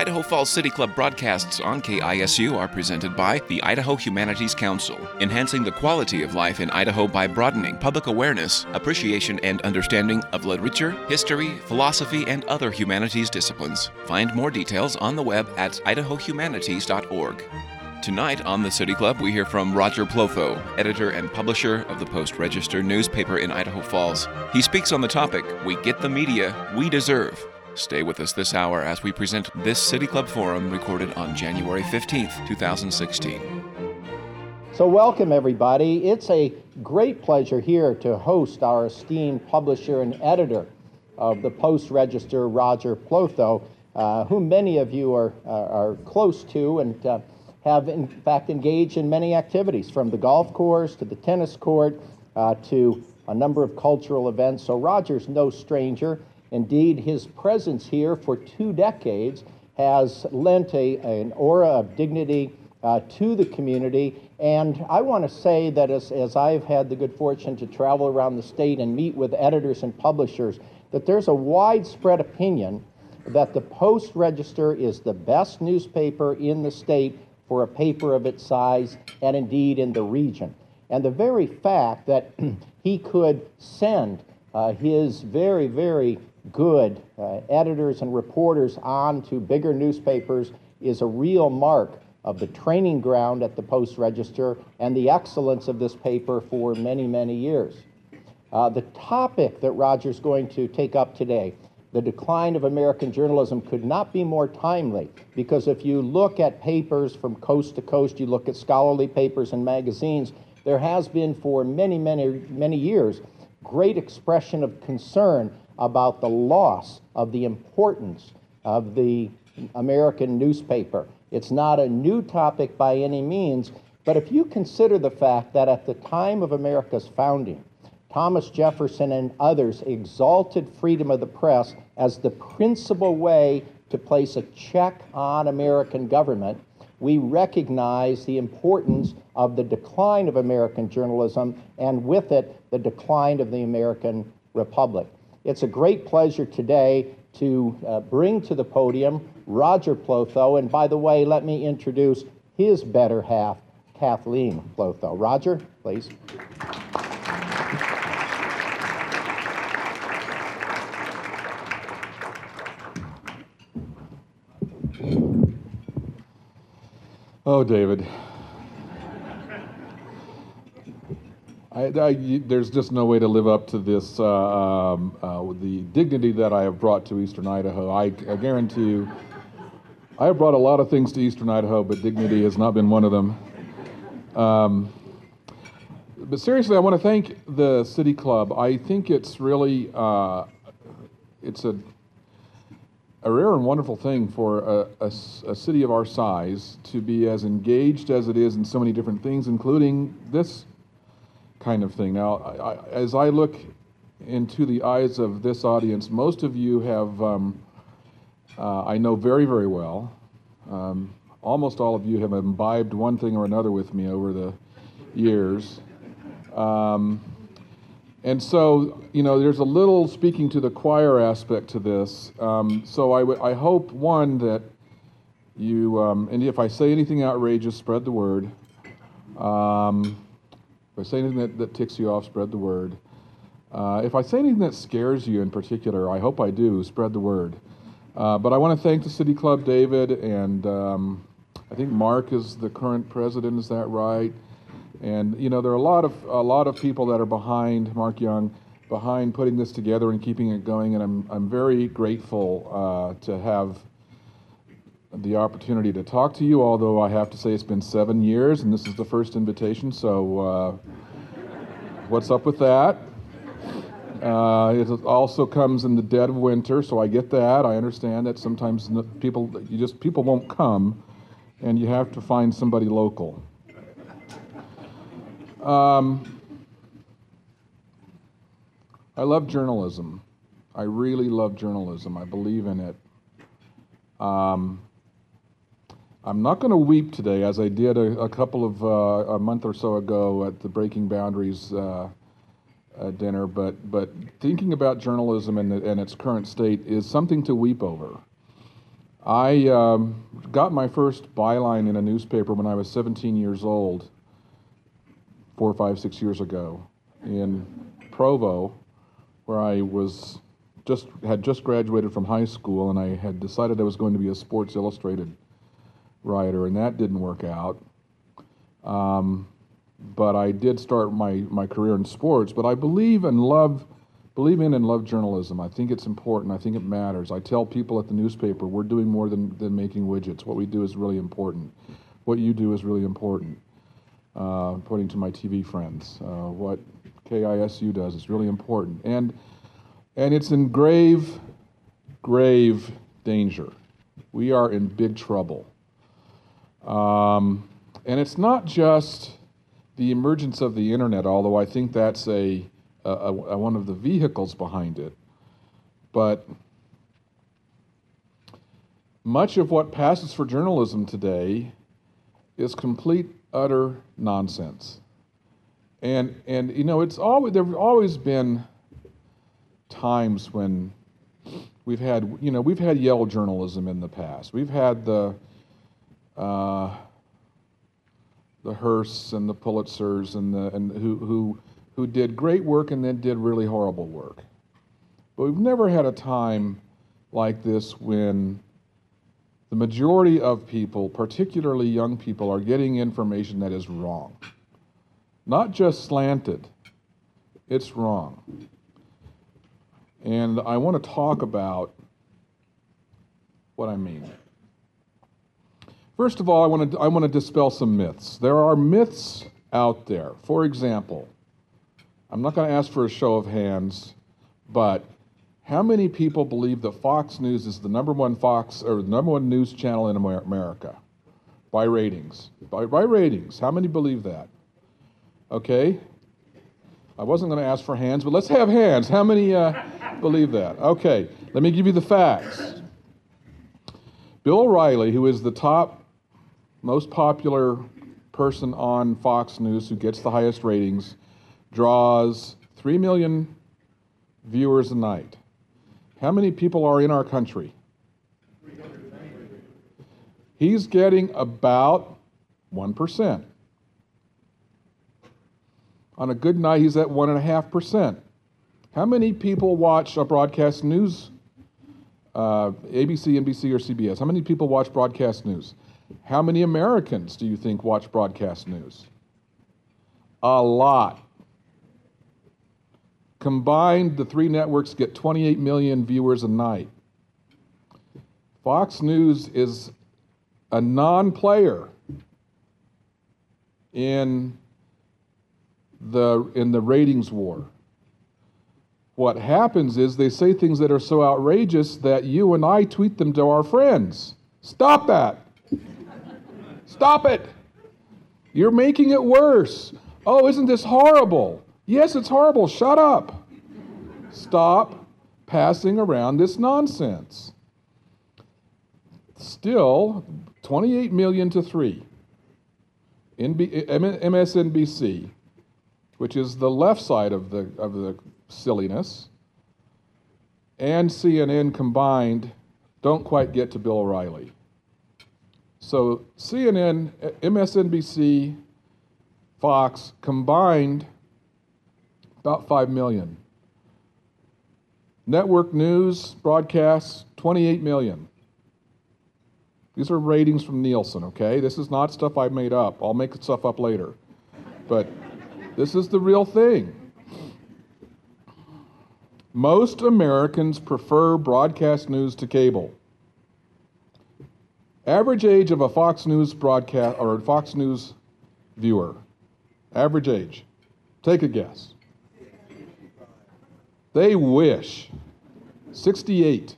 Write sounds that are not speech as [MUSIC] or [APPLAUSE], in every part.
Idaho Falls City Club broadcasts on KISU are presented by the Idaho Humanities Council, enhancing the quality of life in Idaho by broadening public awareness, appreciation, and understanding of literature, history, philosophy, and other humanities disciplines. Find more details on the web at idahohumanities.org. Tonight on the City Club, we hear from Roger Plothow, editor and publisher of the Post Register newspaper in Idaho Falls. He speaks on the topic We Get the Media We Deserve. Stay with us this hour as we present this City Club Forum recorded on January 15th, 2016. So, welcome everybody. It's a great pleasure here to host our esteemed publisher and editor of the Post Register, Roger Plothow, uh, whom many of you are, are close to and uh, have, in fact, engaged in many activities from the golf course to the tennis court uh, to a number of cultural events. So, Roger's no stranger. Indeed, his presence here for two decades has lent a, an aura of dignity uh, to the community. And I want to say that as, as I've had the good fortune to travel around the state and meet with editors and publishers, that there's a widespread opinion that the Post Register is the best newspaper in the state for a paper of its size and indeed in the region. And the very fact that [CLEARS THROAT] he could send uh, his very, very good uh, editors and reporters on to bigger newspapers is a real mark of the training ground at the Post Register and the excellence of this paper for many, many years. Uh, the topic that Roger's going to take up today, the decline of American journalism, could not be more timely because if you look at papers from coast to coast, you look at scholarly papers and magazines, there has been for many, many, many years great expression of concern about the loss of the importance of the American newspaper. It's not a new topic by any means, but if you consider the fact that at the time of America's founding, Thomas Jefferson and others exalted freedom of the press as the principal way to place a check on American government, we recognize the importance of the decline of American journalism and with it the decline of the American Republic. It's a great pleasure today to uh, bring to the podium Roger Plothow. And by the way, let me introduce his better half, Kathleen Plothow. Roger, please. Oh, David. I, I, there's just no way to live up to this, uh, um, uh, the dignity that I have brought to Eastern Idaho. I, I, guarantee you, I have brought a lot of things to Eastern Idaho, but dignity has not been one of them. Um, but seriously, I want to thank the City Club. I think it's really, uh, it's a, a rare and wonderful thing for a, a, a city of our size to be as engaged as it is in so many different things, including this kind of thing. Now, I, I, as I look into the eyes of this audience, most of you have, um, uh, I know very, very well. Um, almost all of you have imbibed one thing or another with me over the years. Um, and so, you know, there's a little speaking to the choir aspect to this. Um, so I, w- I hope, one, that you, um, and if I say anything outrageous, spread the word. Um, if I say anything that, that ticks you off, spread the word. Uh, if I say anything that scares you in particular, I hope I do, spread the word. Uh, but I want to thank the City Club, David, and um, I think Mark is the current president. Is that right? And you know, there are a lot of a lot of people that are behind Mark Young, behind putting this together and keeping it going. And I'm I'm very grateful uh, to have the opportunity to talk to you, although I have to say it's been seven years and this is the first invitation, so uh, what's up with that? Uh, it also comes in the dead of winter, so I get that. I understand that sometimes people, you just people won't come, and you have to find somebody local. Um, I love journalism. I really love journalism. I believe in it. Um, I'm not going to weep today, as I did a, a couple of uh, a month or so ago at the Breaking Boundaries uh, uh, dinner. But but thinking about journalism and, and its current state is something to weep over. I um, got my first byline in a newspaper when I was 17 years old, four, five, six years ago, in Provo, where I was just had just graduated from high school, and I had decided I was going to be a Sports Illustrated writer, and that didn't work out. Um, but I did start my, my career in sports. But I believe and love believe in and love journalism. I think it's important. I think it matters. I tell people at the newspaper we're doing more than, than making widgets. What we do is really important. What you do is really important, uh, according to my TV friends. Uh, what KISU does is really important. And, and it's in grave, grave danger. We are in big trouble. Um, and it's not just the emergence of the internet, although I think that's a, a, a, one of the vehicles behind it. But much of what passes for journalism today is complete, utter nonsense. And, and you know, it's always, there have always been times when we've had, you know, we've had yellow journalism in the past. We've had the, uh, the Hearsts and the Pulitzers and the and who who who did great work and then did really horrible work. But we've never had a time like this when the majority of people, particularly young people, are getting information that is wrong. Not just slanted, it's wrong. And I want to talk about what I mean. First of all, I want to, I want to dispel some myths. There are myths out there. For example, I'm not going to ask for a show of hands, but how many people believe that Fox News is the number one Fox or the number one news channel in America by ratings? By, by ratings, how many believe that? Okay. I wasn't going to ask for hands, but let's have hands. How many uh, believe that? Okay, let me give you the facts. Bill O'Reilly, who is the top most popular person on Fox News who gets the highest ratings draws 3 million viewers a night. How many people are in our country? He's getting about 1%. On a good night, he's at 1.5%. How many people watch a broadcast news, uh, ABC, NBC, or CBS? How many people watch broadcast news? How many Americans do you think watch broadcast news? A lot. Combined, the three networks get 28 million viewers a night. Fox News is a non player in the, in the ratings war. What happens is they say things that are so outrageous that you and I tweet them to our friends. Stop that. Stop it. You're making it worse. Oh, isn't this horrible? Yes, it's horrible. Shut up. Stop passing around this nonsense. Still, 28 million to 3. MSNBC, which is the left side of the, of the silliness, and CNN combined don't quite get to Bill O'Reilly. So CNN, MSNBC, Fox combined about 5 million. Network news broadcasts 28 million. These are ratings from Nielsen, okay? This is not stuff I made up. I'll make stuff up later. But this is the real thing. Most Americans prefer broadcast news to cable. Average age of a Fox News broadcast or a Fox News viewer. Average age. Take a guess. They wish. 68.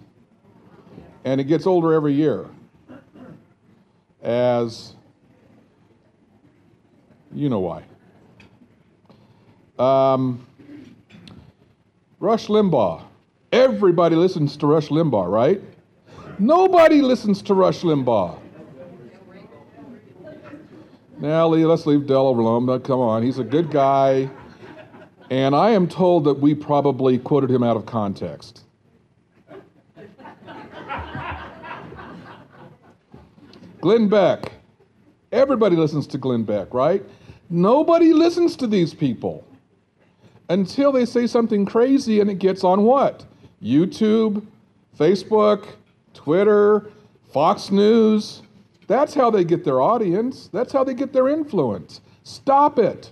And it gets older every year. As you know why. Um, Rush Limbaugh. Everybody listens to Rush Limbaugh, right? Nobody listens to Rush Limbaugh. Now, let's leave Del alone. Come on, he's a good guy. And I am told that we probably quoted him out of context. Glenn Beck. Everybody listens to Glenn Beck, right? Nobody listens to these people until they say something crazy and it gets on what? YouTube, Facebook, Twitter, Fox News. That's how they get their audience. That's how they get their influence. Stop it.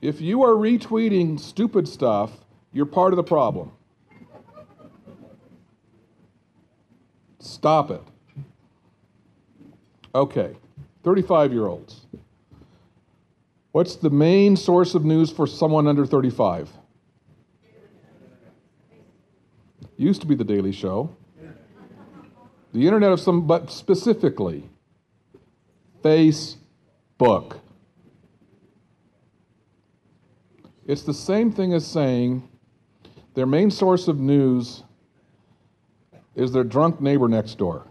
If you are retweeting stupid stuff, you're part of the problem. Stop it. Okay, 35 year olds. What's the main source of news for someone under 35? Used to be the Daily Show. The internet of some, but specifically, Facebook. It's the same thing as saying their main source of news is their drunk neighbor next door.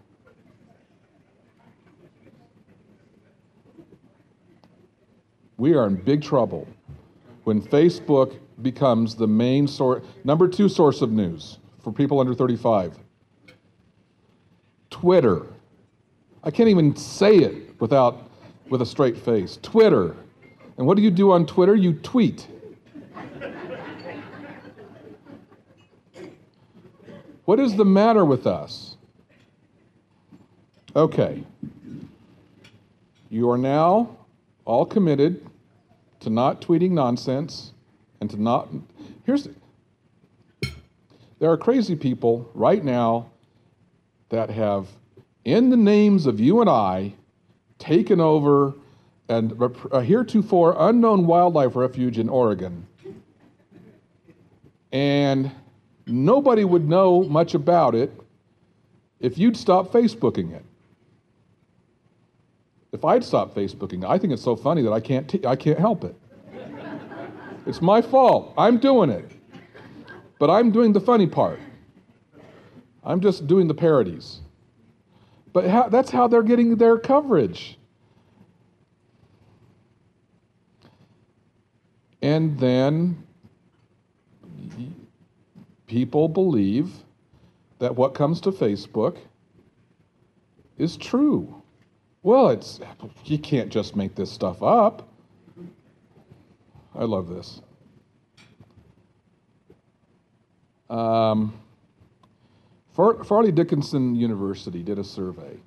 We are in big trouble when Facebook becomes the main source, number two source of news for people under 35. Twitter. I can't even say it without with a straight face. Twitter. And what do you do on Twitter? You tweet. What is the matter with us? Okay. You are now all committed to not tweeting nonsense and to not. Here's. There are crazy people right now that have, in the names of you and I, taken over and a heretofore unknown wildlife refuge in Oregon. And nobody would know much about it if you'd stop Facebooking it. If I'd stop Facebooking, I think it's so funny that I can't, t- I can't help it. it's my fault. I'm doing it. But I'm doing the funny part. I'm just doing the parodies. But how, that's how they're getting their coverage. And then people believe that what comes to Facebook is true. Well, it's you can't just make this stuff up. I love this. Um, Fairleigh Dickinson University did a survey,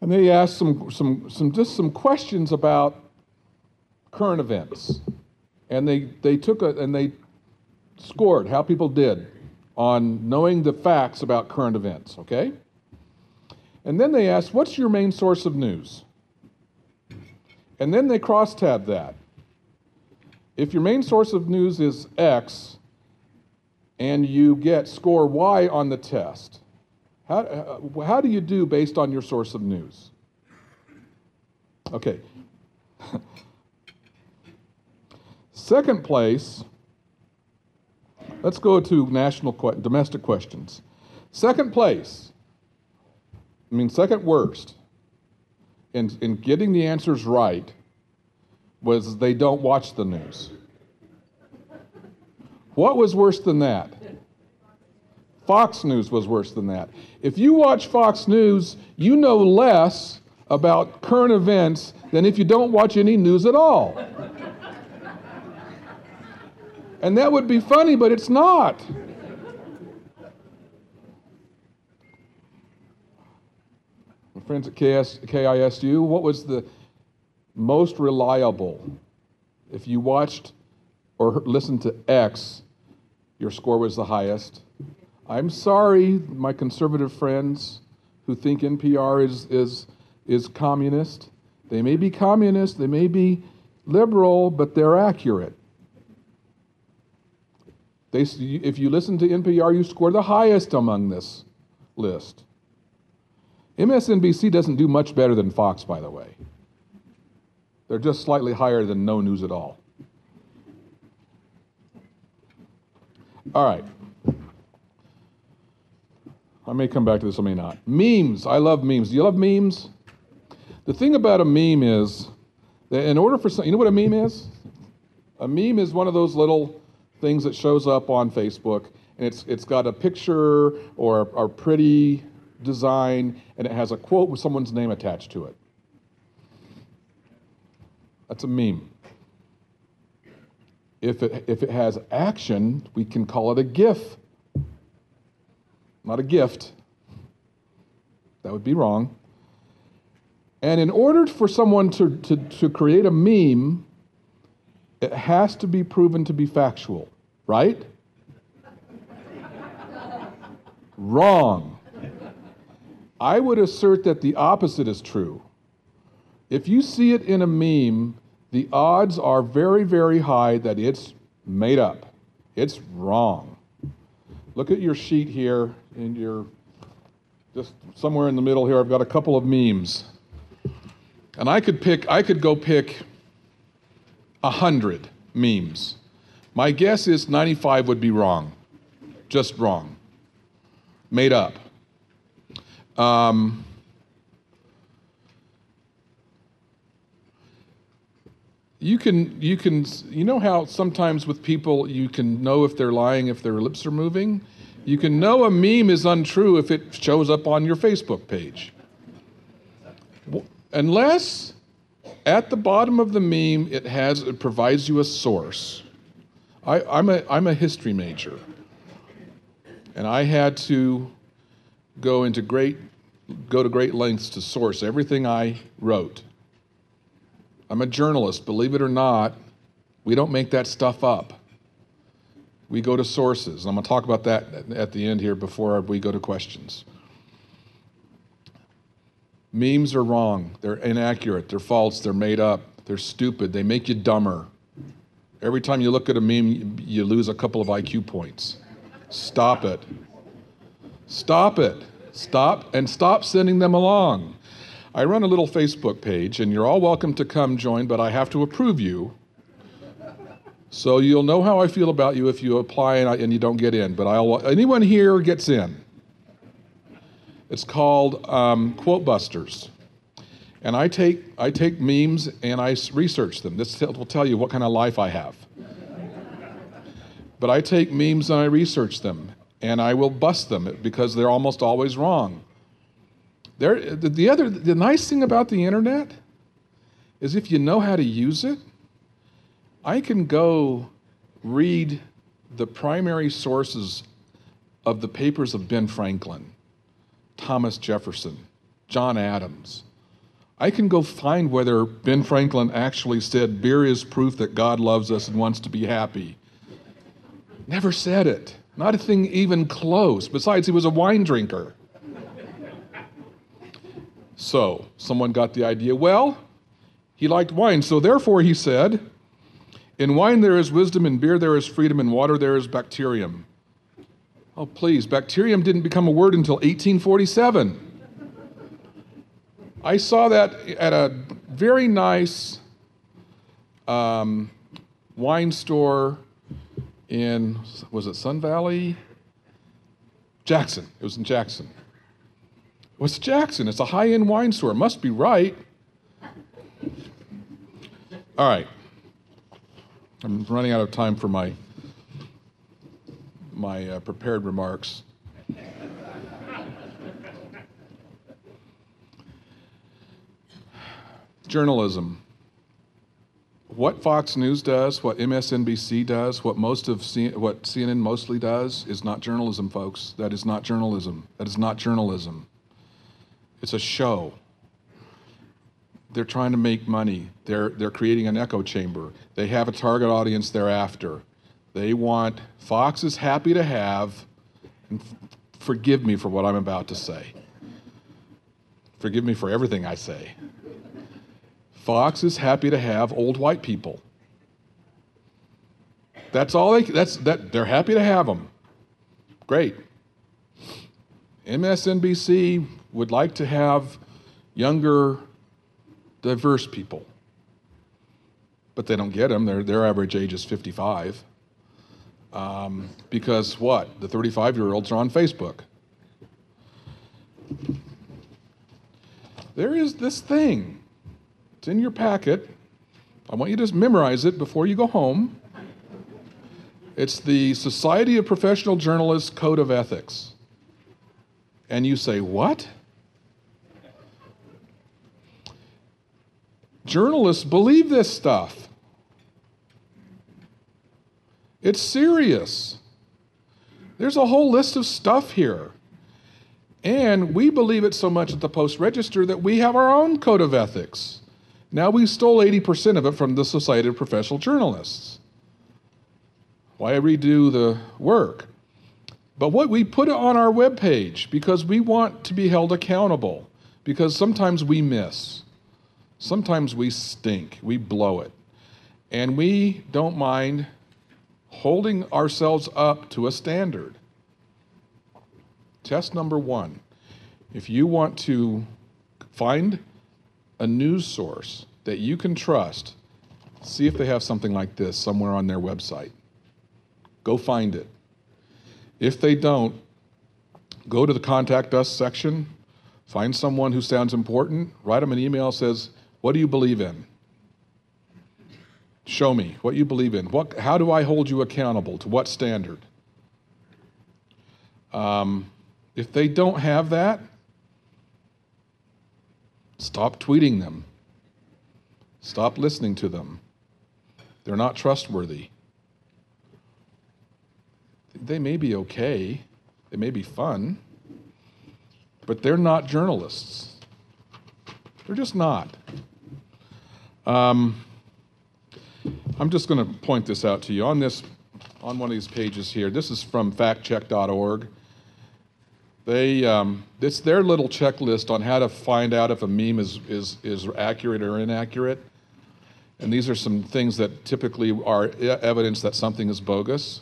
and they asked some, some, some just some questions about current events, and they they took a and they scored how people did on knowing the facts about current events, okay? And then they asked, What's your main source of news? And then they cross tab that. If your main source of news is X and you get score Y on the test, how, uh, how do you do based on your source of news? Okay. [LAUGHS] Second place Let's go to national domestic questions. Second place, I mean, second worst in, in getting the answers right was they don't watch the news. What was worse than that? Fox News was worse than that. If you watch Fox News, you know less about current events than if you don't watch any news at all. And that would be funny, but it's not. My friends at KS, KISU, what was the most reliable? If you watched or listened to X, your score was the highest. I'm sorry, my conservative friends who think NPR is, is, is communist. They may be communist, they may be liberal, but they're accurate. They, if you listen to NPR, you score the highest among this list. MSNBC doesn't do much better than Fox, by the way. They're just slightly higher than no news at all. All right. I may come back to this, I may not. Memes. I love memes. Do you love memes? The thing about a meme is that in order for some, you know what a meme is? A meme is one of those little things that shows up on Facebook, and it's it's got a picture or a, pretty design and it has a quote with someone's name attached to it. That's a meme. If it, if it has action, we can call it a GIF. Not a gift. That would be wrong. And in order for someone to, to, to create a meme, it has to be proven to be factual, right? Wrong. I would assert that the opposite is true. If you see it in a meme, the odds are very, very high that it's made up. It's wrong. Look at your sheet here in your just somewhere in the middle here I've got a couple of memes. And I could pick I could go pick a hundred memes. My guess is 95 would be wrong. Just wrong. Made up. Um, you can you can you know how sometimes with people you can know if they're lying if their lips are moving? You can know a meme is untrue if it shows up on your facebook page. Unless at the bottom of the meme it has it provides you a source. I, I'm, a, I'm a history major. And i had to go into great go to great lengths to source everything i wrote I'm a journalist, believe it or not. We don't make that stuff up. We go to sources. I'm going to talk about that at the end here before we go to questions. Memes are wrong. They're inaccurate. They're false. They're made up. They're stupid. They make you dumber. Every time you look at a meme, you lose a couple of IQ points. Stop it. Stop it. Stop and stop sending them along. I run a little Facebook page, and you're all welcome to come join, but I have to approve you. So you'll know how I feel about you if you apply and, I, and you don't get in. But I'll, anyone here gets in. It's called um, Quote Busters. And I take, I take memes and I research them. This will tell you what kind of life I have. But I take memes and I research them. And I will bust them because they're almost always wrong. There, the other, the nice thing about the internet is if you know how to use it, I can go read the primary sources of the papers of Ben Franklin, Thomas Jefferson, John Adams. I can go find whether Ben Franklin actually said beer is proof that God loves us and wants to be happy. Never said it. Not a thing even close. Besides, he was a wine drinker. So, someone got the idea, well, he liked wine, so therefore he said, In wine there is wisdom, in beer there is freedom, in water there is bacterium. Oh, please, bacterium didn't become a word until 1847. I saw that at a very nice um, wine store in, was it Sun Valley? Jackson. It was in Jackson. What's Jackson? It's a high end wine store. It must be right. All right. I'm running out of time for my, my uh, prepared remarks. Journalism. What Fox News does, what MSNBC does, what most of C- what CNN mostly does is not journalism, folks. That is not journalism. That is not journalism. It's a show. They're trying to make money. They're, they're creating an echo chamber. They have a target audience thereafter. They want, Fox is happy to have, and forgive me for what I'm about to say. Forgive me for everything I say. Fox is happy to have old white people. That's all they, that's, that, they're happy to have them. Great. MSNBC would like to have younger, diverse people. But they don't get them. Their, their average age is 55. Um, because what? The 35 year olds are on Facebook. There is this thing. It's in your packet. I want you to just memorize it before you go home. It's the Society of Professional Journalists Code of Ethics. And you say, What? Journalists believe this stuff. It's serious. There's a whole list of stuff here. And we believe it so much at the Post Register that we have our own code of ethics. Now we stole 80% of it from the Society of Professional Journalists. Why redo the work? But what we put it on our webpage because we want to be held accountable, because sometimes we miss. Sometimes we stink, we blow it. And we don't mind holding ourselves up to a standard. Test number one if you want to find a news source that you can trust, see if they have something like this somewhere on their website. Go find it. If they don't, go to the contact us section, find someone who sounds important, write them an email says, "What do you believe in?" Show me what you believe in. What, how do I hold you accountable? To what standard? Um, if they don't have that, stop tweeting them. Stop listening to them. They're not trustworthy. They may be okay, they may be fun, but they're not journalists. They're just not. Um, I'm just going to point this out to you on this, on one of these pages here. This is from factcheck.org. They, um, it's their little checklist on how to find out if a meme is, is, is accurate or inaccurate. And these are some things that typically are evidence that something is bogus.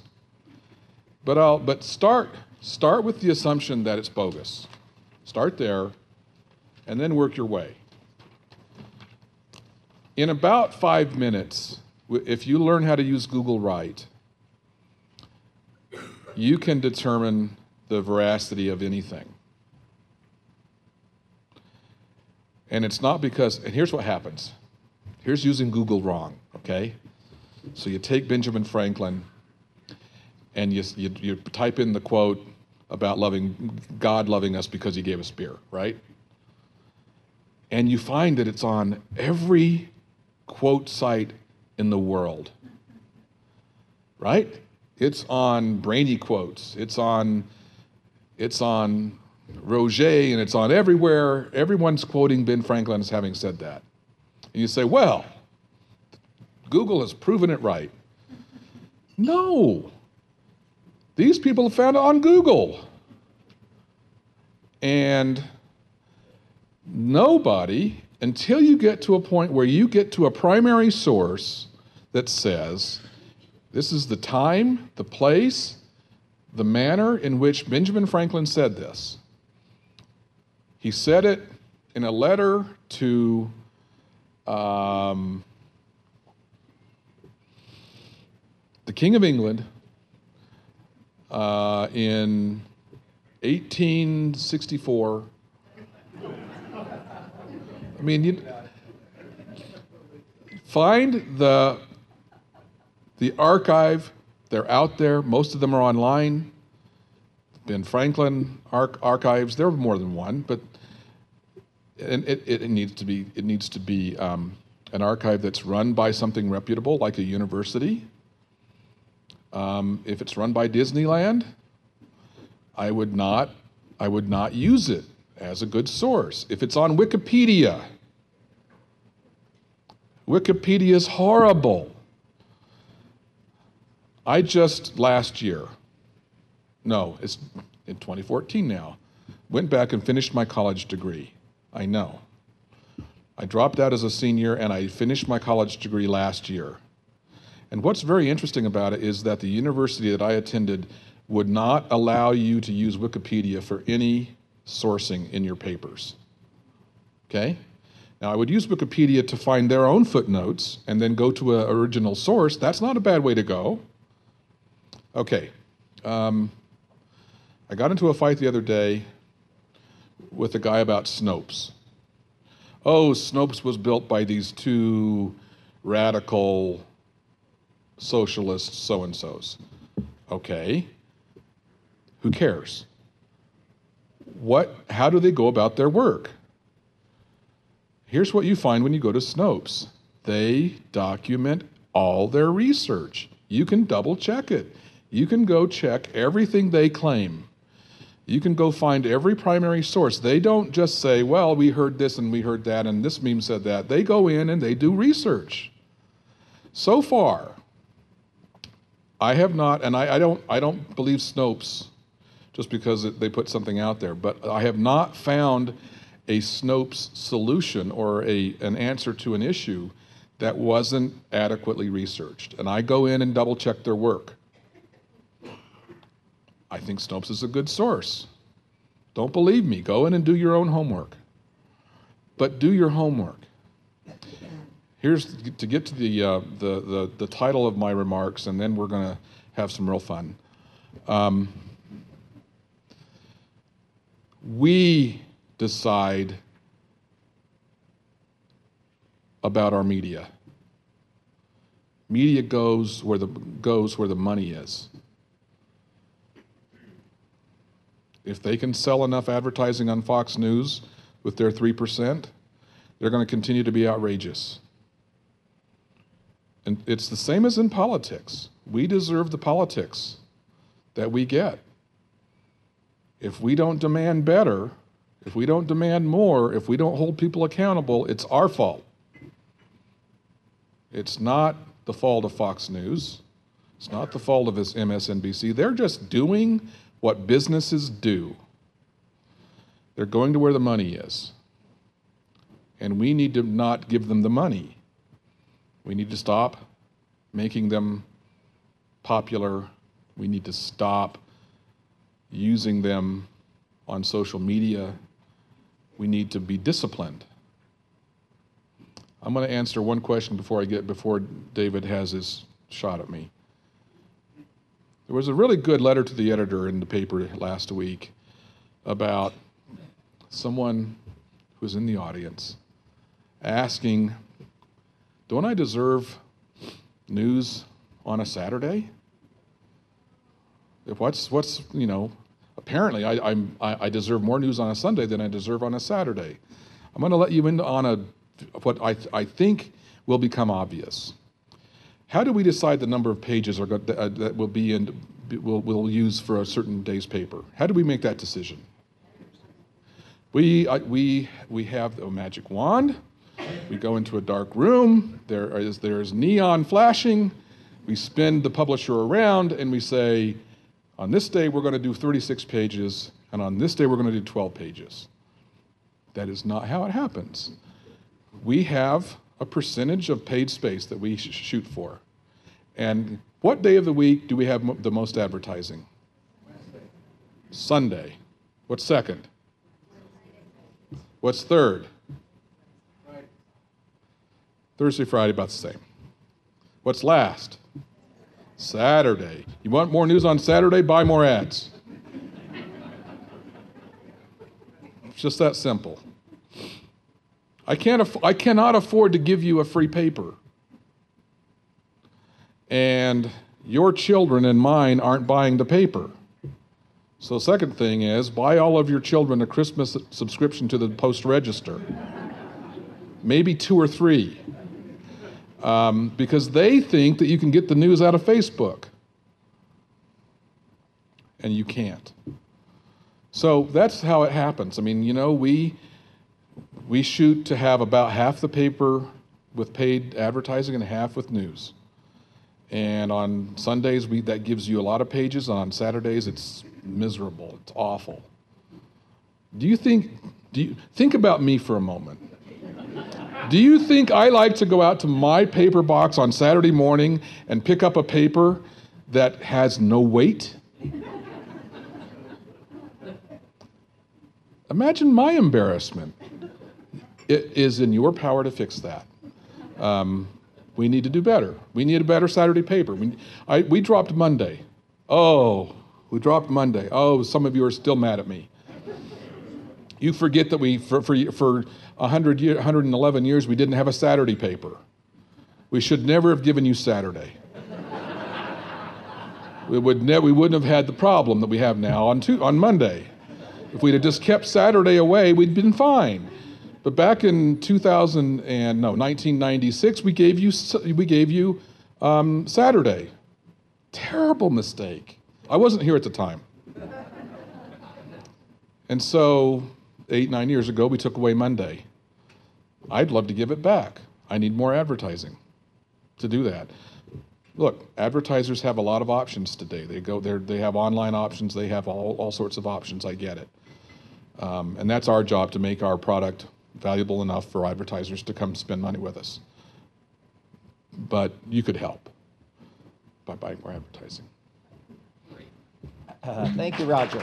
But, I'll, but start, start with the assumption that it's bogus. Start there, and then work your way. In about five minutes, if you learn how to use Google right, you can determine the veracity of anything. And it's not because, and here's what happens. Here's using Google wrong, okay? So you take Benjamin Franklin and you, you, you type in the quote about loving God loving us because he gave us beer, right? And you find that it's on every quote site in the world. Right? It's on Brainy quotes. It's on it's on Roger and it's on everywhere. Everyone's quoting Ben Franklin as having said that. And you say, well, Google has proven it right. No. These people found it on Google. And nobody until you get to a point where you get to a primary source that says, this is the time, the place, the manner in which Benjamin Franklin said this. He said it in a letter to um, the King of England uh, in 1864 I mean, you find the the archive. They're out there. Most of them are online. Ben Franklin arch- archives. There are more than one, but and it, it, needs to be it needs to be um, an archive that's run by something reputable, like a university. Um, if it's run by Disneyland, I would not I would not use it as a good source. If it's on Wikipedia, Wikipedia is horrible. I just last year, no, it's in 2014 now, went back and finished my college degree. I know. I dropped out as a senior and I finished my college degree last year. And what's very interesting about it is that the university that I attended would not allow you to use Wikipedia for any sourcing in your papers. Okay? Now, I would use Wikipedia to find their own footnotes and then go to an original source. That's not a bad way to go. Okay. Um, I got into a fight the other day with a guy about Snopes. Oh, Snopes was built by these two radical socialist so and so's. Okay. Who cares? What, how do they go about their work? Here's what you find when you go to Snopes they document all their research. You can double check it. You can go check everything they claim. You can go find every primary source. They don't just say, well, we heard this and we heard that and this meme said that. They go in and they do research. So far, I have not, and I, I don't, I don't believe Snopes just because they put something out there, but I have not found a Snopes solution or a, an answer to an issue that wasn't adequately researched. And I go in and double check their work. I think Snopes is a good source. Don't believe me. Go in and do your own homework. But do your homework. Here's to get to the, uh, the, the, the, title of my remarks, and then we're going to have some real fun. Um, we decide about our media. Media goes where the, goes where the money is. If they can sell enough advertising on Fox News with their 3%, they're going to continue to be outrageous. And it's the same as in politics. We deserve the politics that we get. If we don't demand better, if we don't demand more, if we don't hold people accountable, it's our fault. It's not the fault of Fox News. It's not the fault of this MSNBC. They're just doing what businesses do. They're going to where the money is. And we need to not give them the money. We need to stop making them popular. We need to stop using them on social media. We need to be disciplined. I'm going to answer one question before I get before David has his shot at me. There was a really good letter to the editor in the paper last week about someone who's in the audience asking, Don't I deserve news on a Saturday? If what's, what's you know, apparently I, I'm, I, deserve more news on a Sunday than I deserve on a Saturday. I'm going to let you in on a what I, I think will become obvious. How do we decide the number of pages are uh, that will be in, will will use for a certain day's paper? How do we make that decision? We, uh, we, we have a magic wand. We go into a dark room. There is, there is neon flashing. We spin the publisher around and we say, on this day we're going to do 36 pages, and on this day we're going to do 12 pages. That is not how it happens we have a percentage of paid space that we sh- shoot for. And what day of the week do we have the most advertising? Wednesday. Sunday. What's second? What's third? Friday. Thursday, Friday, about the same. What's last? Saturday. You want more news on Saturday? Buy more ads. it's just that simple. I, can't aff- I cannot afford to give you a free paper. And your children and mine aren't buying the paper. So, second thing is buy all of your children a Christmas subscription to the Post Register, maybe two or three, um, because they think that you can get the news out of Facebook. And you can't. So that's how it happens. I mean, you know, we we shoot to have about half the paper with paid advertising and half with news. And on Sundays, we, that gives you a lot of pages. On Saturdays, it's miserable. It's awful. Do you think, do you, think about me for a moment. Do you think I like to go out to my paper box on Saturday morning and pick up a paper that has no weight? Imagine my embarrassment. It is in your power to fix that. Um, we need to do better. We need a better Saturday paper. We, I, we dropped Monday. Oh, we dropped Monday. Oh, some of you are still mad at me. You forget that we, for, for, for 100 year, 111 years, we didn't have a Saturday paper. We should never have given you Saturday. [LAUGHS] we, would ne- we wouldn't have had the problem that we have now on, two, on Monday. If we'd have just kept Saturday away, we'd been fine. But back in 2000 and no 1996, we gave you we gave you um, Saturday. Terrible mistake. I wasn't here at the time. And so, eight, nine years ago, we took away Monday. I'd love to give it back. I need more advertising to do that. Look, advertisers have a lot of options today. They go there, they have online options, they have all, all sorts of options. I get it. Um, and that's our job to make our product valuable enough for advertisers to come spend money with us. But you could help by buying more advertising. Uh, thank you, Roger.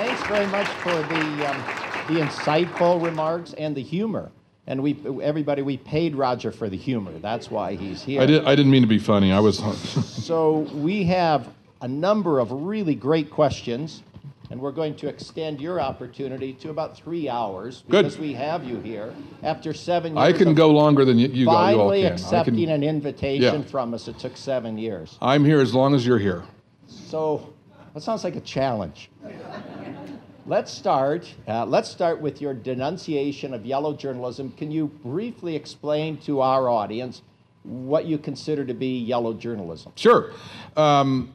Thanks very much for the, um, the insightful remarks and the humor. And we, everybody, we paid Roger for the humor. That's why he's here. I, did, I didn't mean to be funny. I was. [LAUGHS] so we have a number of really great questions, and we're going to extend your opportunity to about three hours because Good. we have you here after seven years. I can go longer than you, you, go, you Finally. I accepting can- an invitation Yeah. from us. It took seven years. I'm here as long as you're here. So that sounds like a challenge. Let's start. Uh, let's start with your denunciation of yellow journalism. Can you briefly explain to our audience what you consider to be yellow journalism? Sure. Um,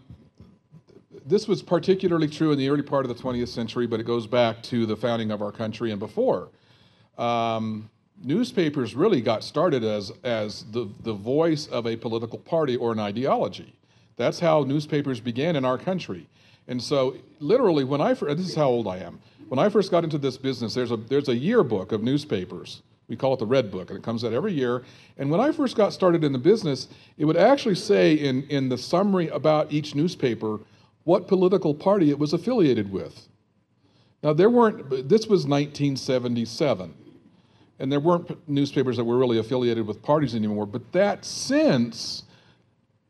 this was particularly true in the early part of the 20th century, but it goes back to the founding of our country and before. Um, newspapers really got started as, as the, the voice of a political party or an ideology. That's how newspapers began in our country. And so, literally, when I first, this is how old I am. When I first got into this business, there's a, there's a yearbook of newspapers. We call it the Red Book, and it comes out every year. And when I first got started in the business, it would actually say in, in the summary about each newspaper what political party it was affiliated with. Now, there weren't, this was 1977, and there weren't newspapers that were really affiliated with parties anymore, but that sense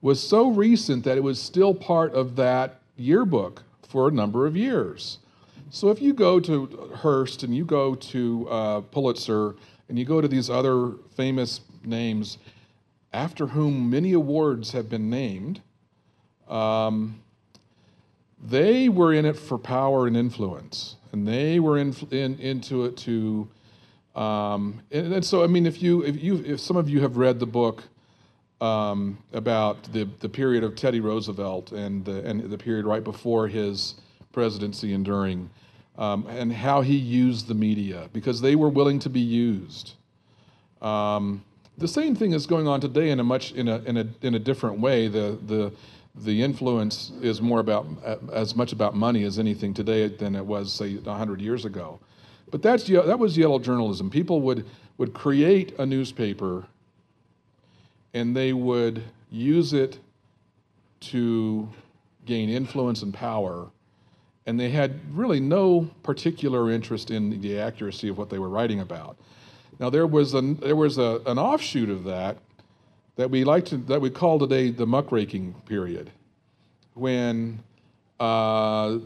was so recent that it was still part of that yearbook for a number of years. So if you go to Hearst and you go to uh, Pulitzer and you go to these other famous names after whom many awards have been named, um, they were in it for power and influence, and they were in, in, into it to. Um, and, and so, I mean, if you, if you, if some of you have read the book um, about the, the period of Teddy Roosevelt and the, and the period right before his presidency and during, um, and how he used the media because they were willing to be used. Um, the same thing is going on today in a much in a in a in a different way. The the the influence is more about as much about money as anything today than it was say hundred years ago. But that's that was yellow journalism. People would would create a newspaper and they would use it to gain influence and power. And they had really no particular interest in the accuracy of what they were writing about. Now there was a, there was a, an offshoot of that that we like to that we call today the muckraking period, when uh,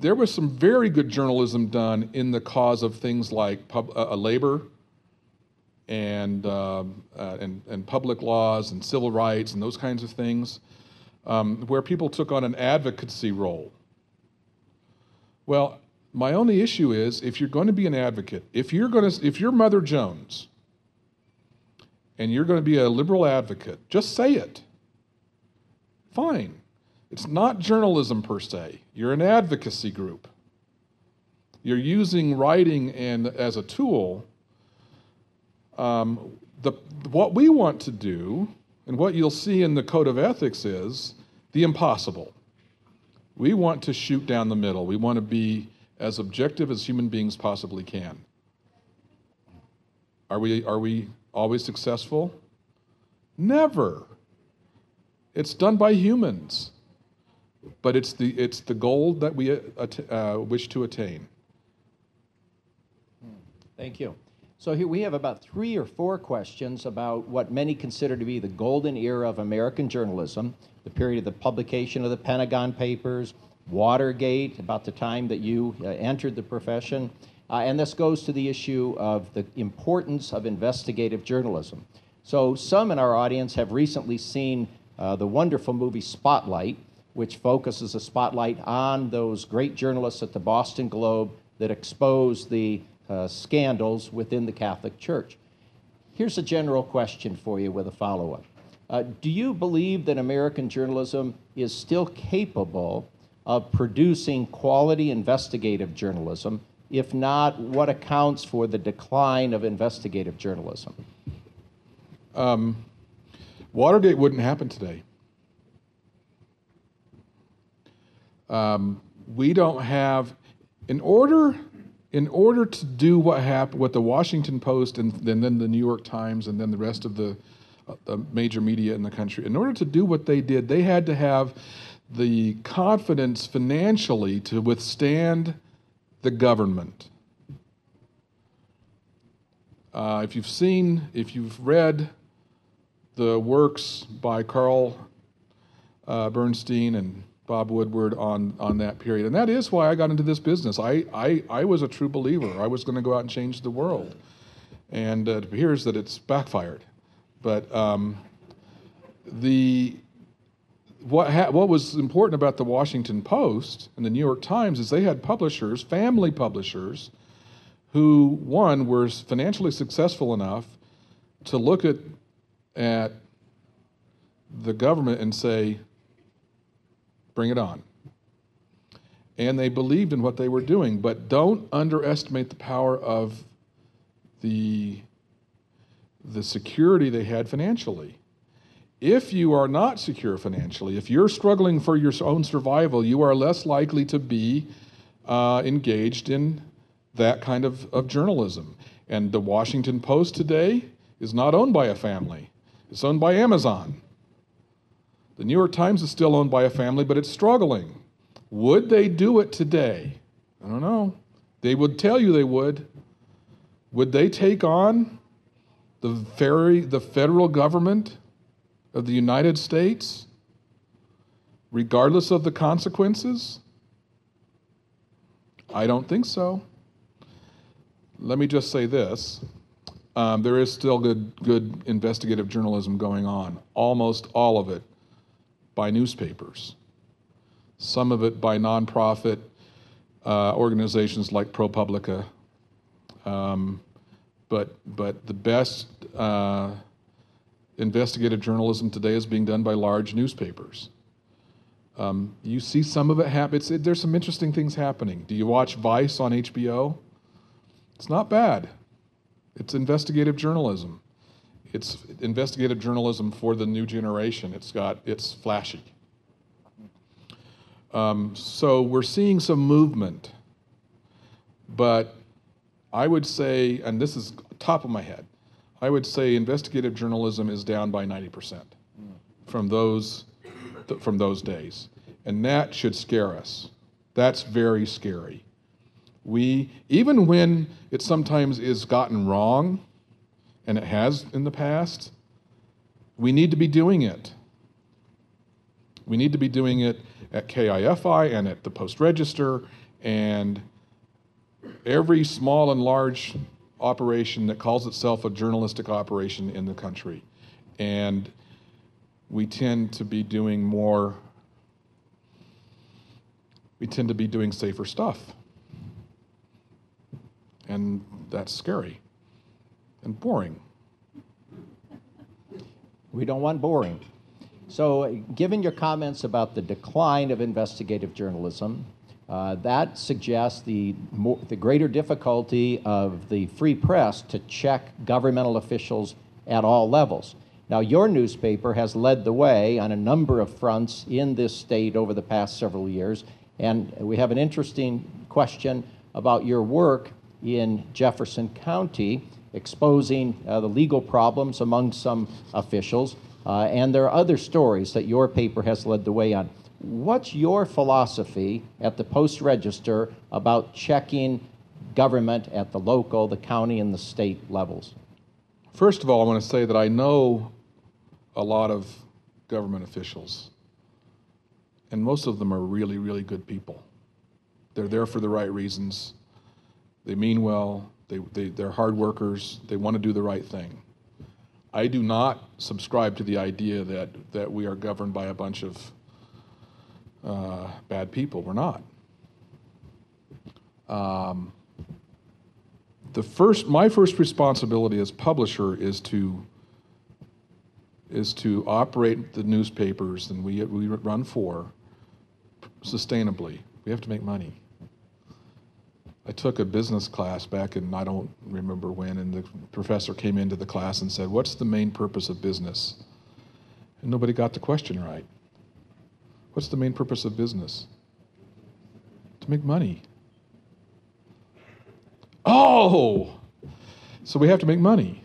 there was some very good journalism done in the cause of things like pub, uh, labor and, um, uh, and, and public laws and civil rights and those kinds of things, um, where people took on an advocacy role. Well, my only issue is if you're going to be an advocate, if you're going to, if you're Mother Jones, and you're going to be a liberal advocate, just say it. Fine. It's not journalism per se. You're an advocacy group. You're using writing and as a tool. Um, the, what we want to do, and what you'll see in the code of ethics, is the impossible. We want to shoot down the middle. We want to be as objective as human beings possibly can. Are we, are we always successful? Never. It's done by humans, but it's the, it's the goal that we uh, uh, wish to attain. Thank you. So here we have about three or four questions about what many consider to be the golden era of American journalism, the period of the publication of the Pentagon Papers, Watergate, about the time that you uh, entered the profession. Uh, and this goes to the issue of the importance of investigative journalism. So some in our audience have recently seen uh, the wonderful movie Spotlight, which focuses a spotlight on those great journalists at the Boston Globe that exposed the uh, scandals within the Catholic Church. Here's a general question for you with a follow up. Uh, do you believe that American journalism is still capable of producing quality investigative journalism? If not, what accounts for the decline of investigative journalism? Um, Watergate wouldn't happen today. Um, we don't have, in order, in order to do what happened, what the Washington Post and, then the New York Times and then the rest of the, uh, major media in the country, in order to do what they did, they had to have the confidence financially to withstand the government. Uh, if you've seen, if you've read the works by Carl uh, Bernstein and Bob Woodward on, on that period. And that is why I got into this business. I, I, I was a true believer. I was going to go out and change the world. And uh, it appears that it's backfired. But um, the, what, ha- what was important about the Washington Post and the New York Times is they had publishers, family publishers, who, one, were financially successful enough to look at, at the government and say, bring it on. And they believed in what they were doing, but don't underestimate the power of the, the security they had financially. If you are not secure financially, if you're struggling for your own survival, you are less likely to be uh, engaged in that kind of, of journalism. And the Washington Post today is not owned by a family, it's owned by Amazon. The New York Times is still owned by a family, but it's struggling. Would they do it today? I don't know. They would tell you they would. Would they take on the very the federal government of the United States regardless of the consequences? I don't think so. Let me just say this. Um, there is still good, good investigative journalism going on, almost all of it by newspapers, some of it by nonprofit uh, organizations like ProPublica. Um, but, but the best uh, investigative journalism today is being done by large newspapers. Um, you see some of it happen. It, there's some interesting things happening. Do you watch Vice on HBO? It's not bad. It's investigative journalism. It's investigative journalism for the new generation. It's got it's flashy. Um, so we're seeing some movement, but I would say, and this is top of my head, I would say investigative journalism is down by 90% from those from those days, and that should scare us. That's very scary. We even when it sometimes is gotten wrong and it has in the past, we need to be doing it. We need to be doing it at KIFI and at the Post Register and every small and large operation that calls itself a journalistic operation in the country. And we tend to be doing more, we tend to be doing safer stuff. And that's scary and boring. We don't want boring. So, given your comments about the decline of investigative journalism, uh, that suggests the, more, the greater difficulty of the free press to check governmental officials at all levels. Now, your newspaper has led the way on a number of fronts in this state over the past several years, and we have an interesting question about your work in Jefferson County exposing uh, the legal problems among some officials. Uh, and there are other stories that your paper has led the way on. What's your philosophy at the Post Register about checking government at the local, the county, and the state levels? First of all, I want to say that I know a lot of government officials, and most of them are really, really good people. They're there for the right reasons. They mean well, they, they, they're hard workers. They want to do the right thing. I do not subscribe to the idea that, that we are governed by a bunch of uh, bad people. We're not. Um, the first, my first responsibility as publisher is to is to operate the newspapers, and we we run four sustainably. We have to make money. I took a business class back in I don't remember when, and the professor came into the class and said, "What's the main purpose of business?" And nobody got the question right. What's the main purpose of business? To make money. Oh, so we have to make money.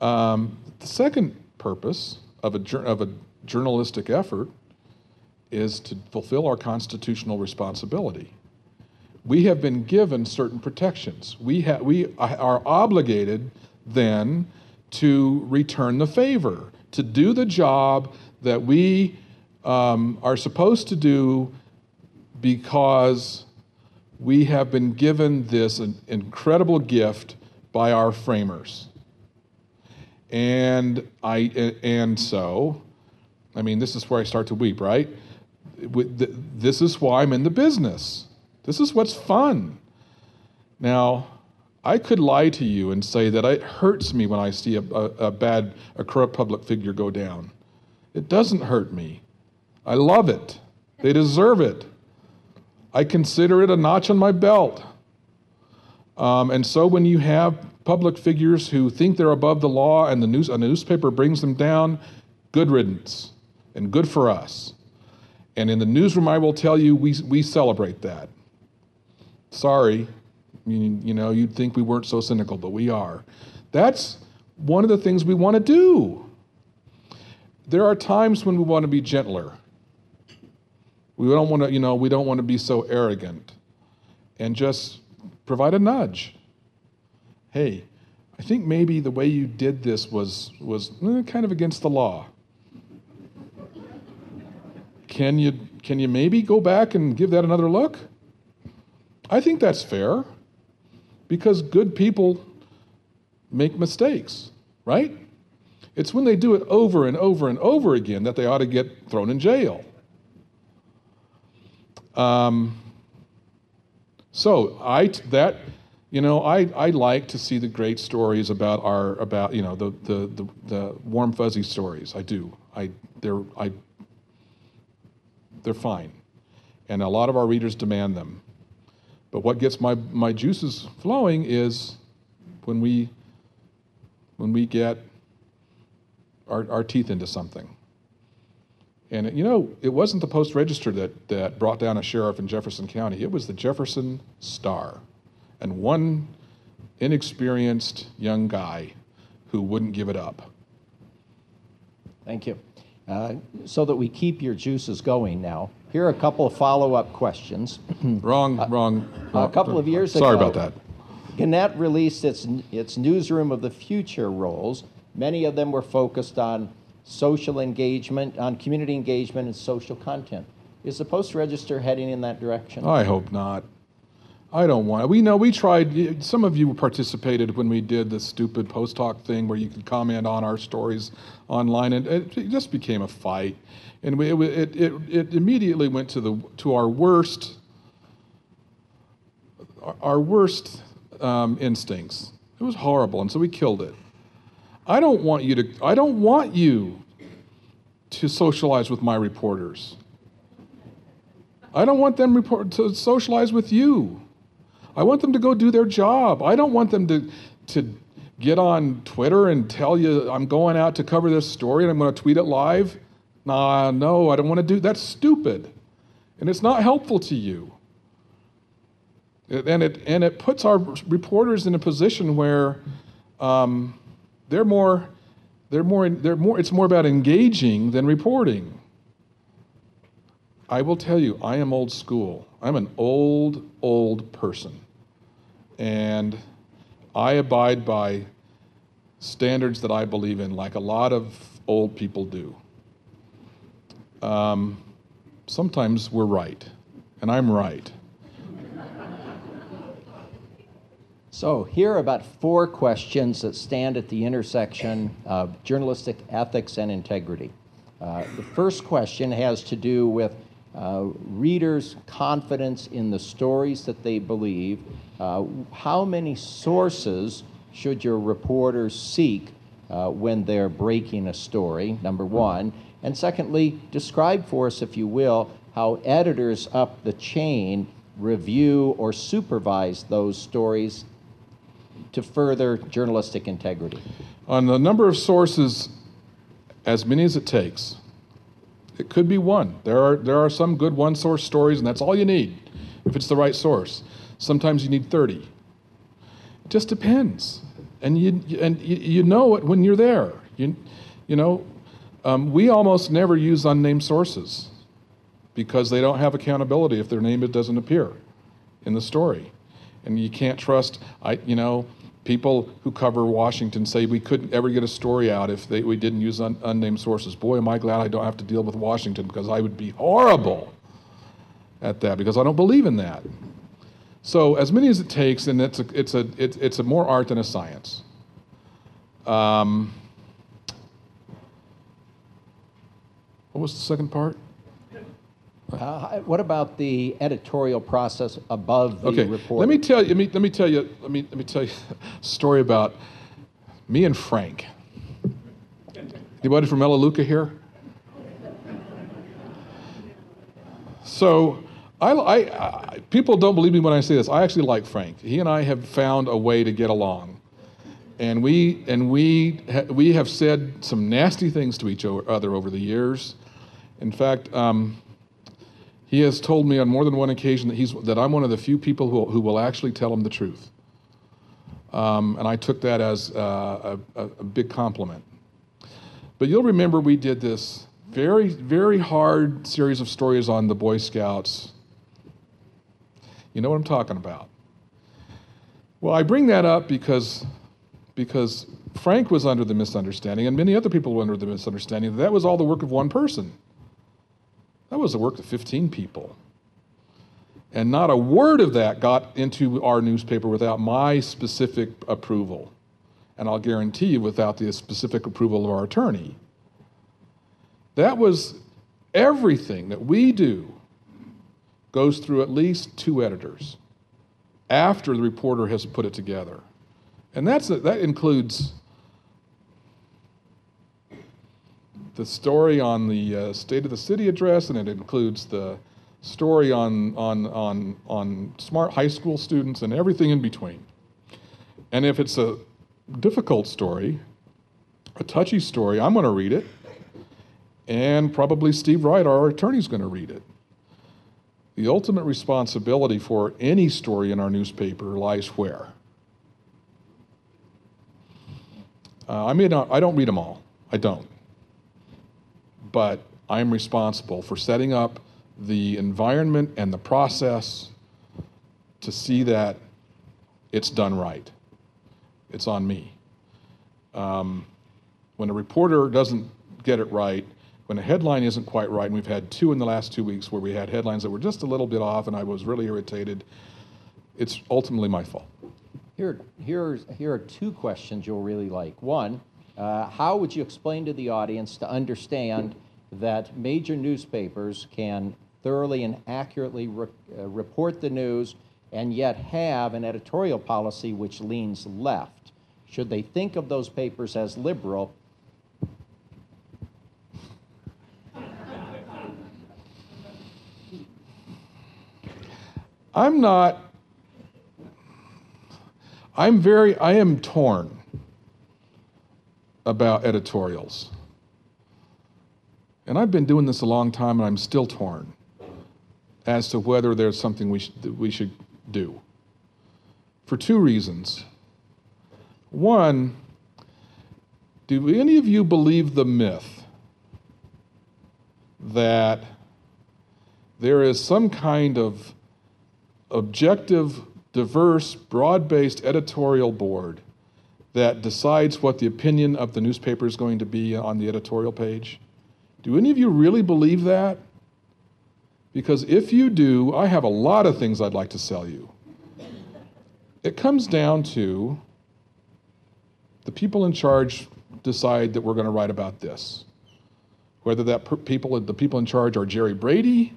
Um, the second purpose of a, of a journalistic effort is to fulfill our constitutional responsibility. We have been given certain protections. We, ha- we are obligated then to return the favor, to do the job that we um, are supposed to do because we have been given this incredible gift by our framers. And I and so, I mean, this is where I start to weep, right? This is why I'm in the business. This is what's fun. Now, I could lie to you and say that it hurts me when I see a, a, a bad, a corrupt public figure go down. It doesn't hurt me. I love it. They deserve it. I consider it a notch on my belt. Um, and so when you have public figures who think they're above the law and the news, a newspaper brings them down, good riddance and good for us. And in the newsroom, I will tell you, we, we celebrate that. Sorry, you, you know, you'd think we weren't so cynical, but we are. That's one of the things we want to do. There are times when we want to be gentler. We don't want to, you know, we don't want to be so arrogant and just provide a nudge. Hey, I think maybe the way you did this was was eh, kind of against the law. Can you can you maybe go back and give that another look? I think that's fair because good people make mistakes, right? It's when they do it over and over and over again that they ought to get thrown in jail. Um, so I that you know I, I like to see the great stories about our about you know the, the the, the warm fuzzy stories. I do. I they're I they're fine, and a lot of our readers demand them. But what gets my my juices flowing is when we when we get our, our teeth into something. And you know, it wasn't the Post Register that, that brought down a sheriff in Jefferson County, it was the Jefferson Star. And one inexperienced young guy who wouldn't give it up. Thank you. Uh, so that we keep your juices going now, here are a couple of follow up questions. [CLEARS THROAT] wrong, uh, wrong. A couple of years Sorry ago. Sorry about that. Gannett released its, its Newsroom of the Future roles. Many of them were focused on social engagement, on community engagement and social content. Is the Post Register heading in that direction? I hope not. I don't want it. We know we tried. Some of you participated when we did the stupid post talk thing where you could comment on our stories online, and it, it just became a fight. And we, it, it, it immediately went to the to our worst our worst um, instincts. It was horrible, and so we killed it. I don't want you to, I don't want you to socialize with my reporters. I don't want them report, to socialize with you. I want them to go do their job. I don't want them to, to get on Twitter and tell you I'm going out to cover this story and I'm going to tweet it live. Nah, no, I don't want to do that's stupid. And it's not helpful to you. And it, and it puts our reporters in a position where um, they're more, they're more, they're more, it's more about engaging than reporting. I will tell you, I am old school. I'm an old, old person. And I abide by standards that I believe in, like a lot of old people do. Um, sometimes we're right, and I'm right. So, here are about four questions that stand at the intersection of journalistic ethics and integrity. Uh, the first question has to do with uh, readers' confidence in the stories that they believe? Uh, how many sources should your reporters seek uh, when they're breaking a story? Number one. And secondly, describe for us, if you will, how editors up the chain review or supervise those stories to further journalistic integrity? On the number of sources, as many as it takes. It could be one. There are, there are some good one source stories, and that's all you need if it's the right source. Sometimes you need 30. It just depends. And you, and you, know it when you're there. You, you know, um, we almost never use unnamed sources because they don't have accountability if their name doesn't appear in the story. And you can't trust, I, you know, people who cover Washington say we couldn't ever get a story out if they, we didn't use un, unnamed sources. Boy, am I glad I don't have to deal with Washington because I would be horrible at that because I don't believe in that. So as many as it takes, and it's a, it's a, it's, it's a more art than a science. Um, what was the second part? Uh, what about the editorial process above the okay. report? Let me tell you. Let me, let me tell you. Let me let me tell you a story about me and Frank. Anybody from Melaleuca here? So, I, I, I, people don't believe me when I say this. I actually like Frank. He and I have found a way to get along, and we and we ha, we have said some nasty things to each other over the years. In fact. Um, he has told me on more than one occasion that, he's, that I'm one of the few people who, who will actually tell him the truth. Um, and I took that as uh, a, a, big compliment. But you'll remember we did this very, very hard series of stories on the Boy Scouts. You know what I'm talking about. Well, I bring that up because, because Frank was under the misunderstanding, and many other people were under the misunderstanding that that was all the work of one person. That was the work of 15 people. And not a word of that got into our newspaper without my specific approval. And I'll guarantee you, without the specific approval of our attorney. That was everything that we do goes through at least two editors after the reporter has put it together. And that's, that includes the story on the uh, State of the City address, and it includes the story on, on, on, on smart high school students and everything in between. And if it's a difficult story, a touchy story, I'm going to read it, and probably Steve Wright, our attorney, is going to read it. The ultimate responsibility for any story in our newspaper lies where? Uh, I mean, I don't read them all. I don't but I'm responsible for setting up the environment and the process to see that it's done right. It's on me. Um, when a reporter doesn't get it right, when a headline isn't quite right, and we've had two in the last two weeks where we had headlines that were just a little bit off and I was really irritated, it's ultimately my fault. Here, here, here are two questions you'll really like. One, uh, how would you explain to the audience to understand that major newspapers can thoroughly and accurately re- uh, report the news and yet have an editorial policy which leans left. Should they think of those papers as liberal? I'm not, I'm very, I am torn about editorials. And I've been doing this a long time and I'm still torn as to whether there's something we, sh- that we should do. For two reasons. One, do any of you believe the myth that there is some kind of objective, diverse, broad based editorial board that decides what the opinion of the newspaper is going to be on the editorial page? Do any of you really believe that? Because if you do, I have a lot of things I'd like to sell you. It comes down to the people in charge decide that we're going to write about this. Whether that per- people, the people in charge are Jerry Brady,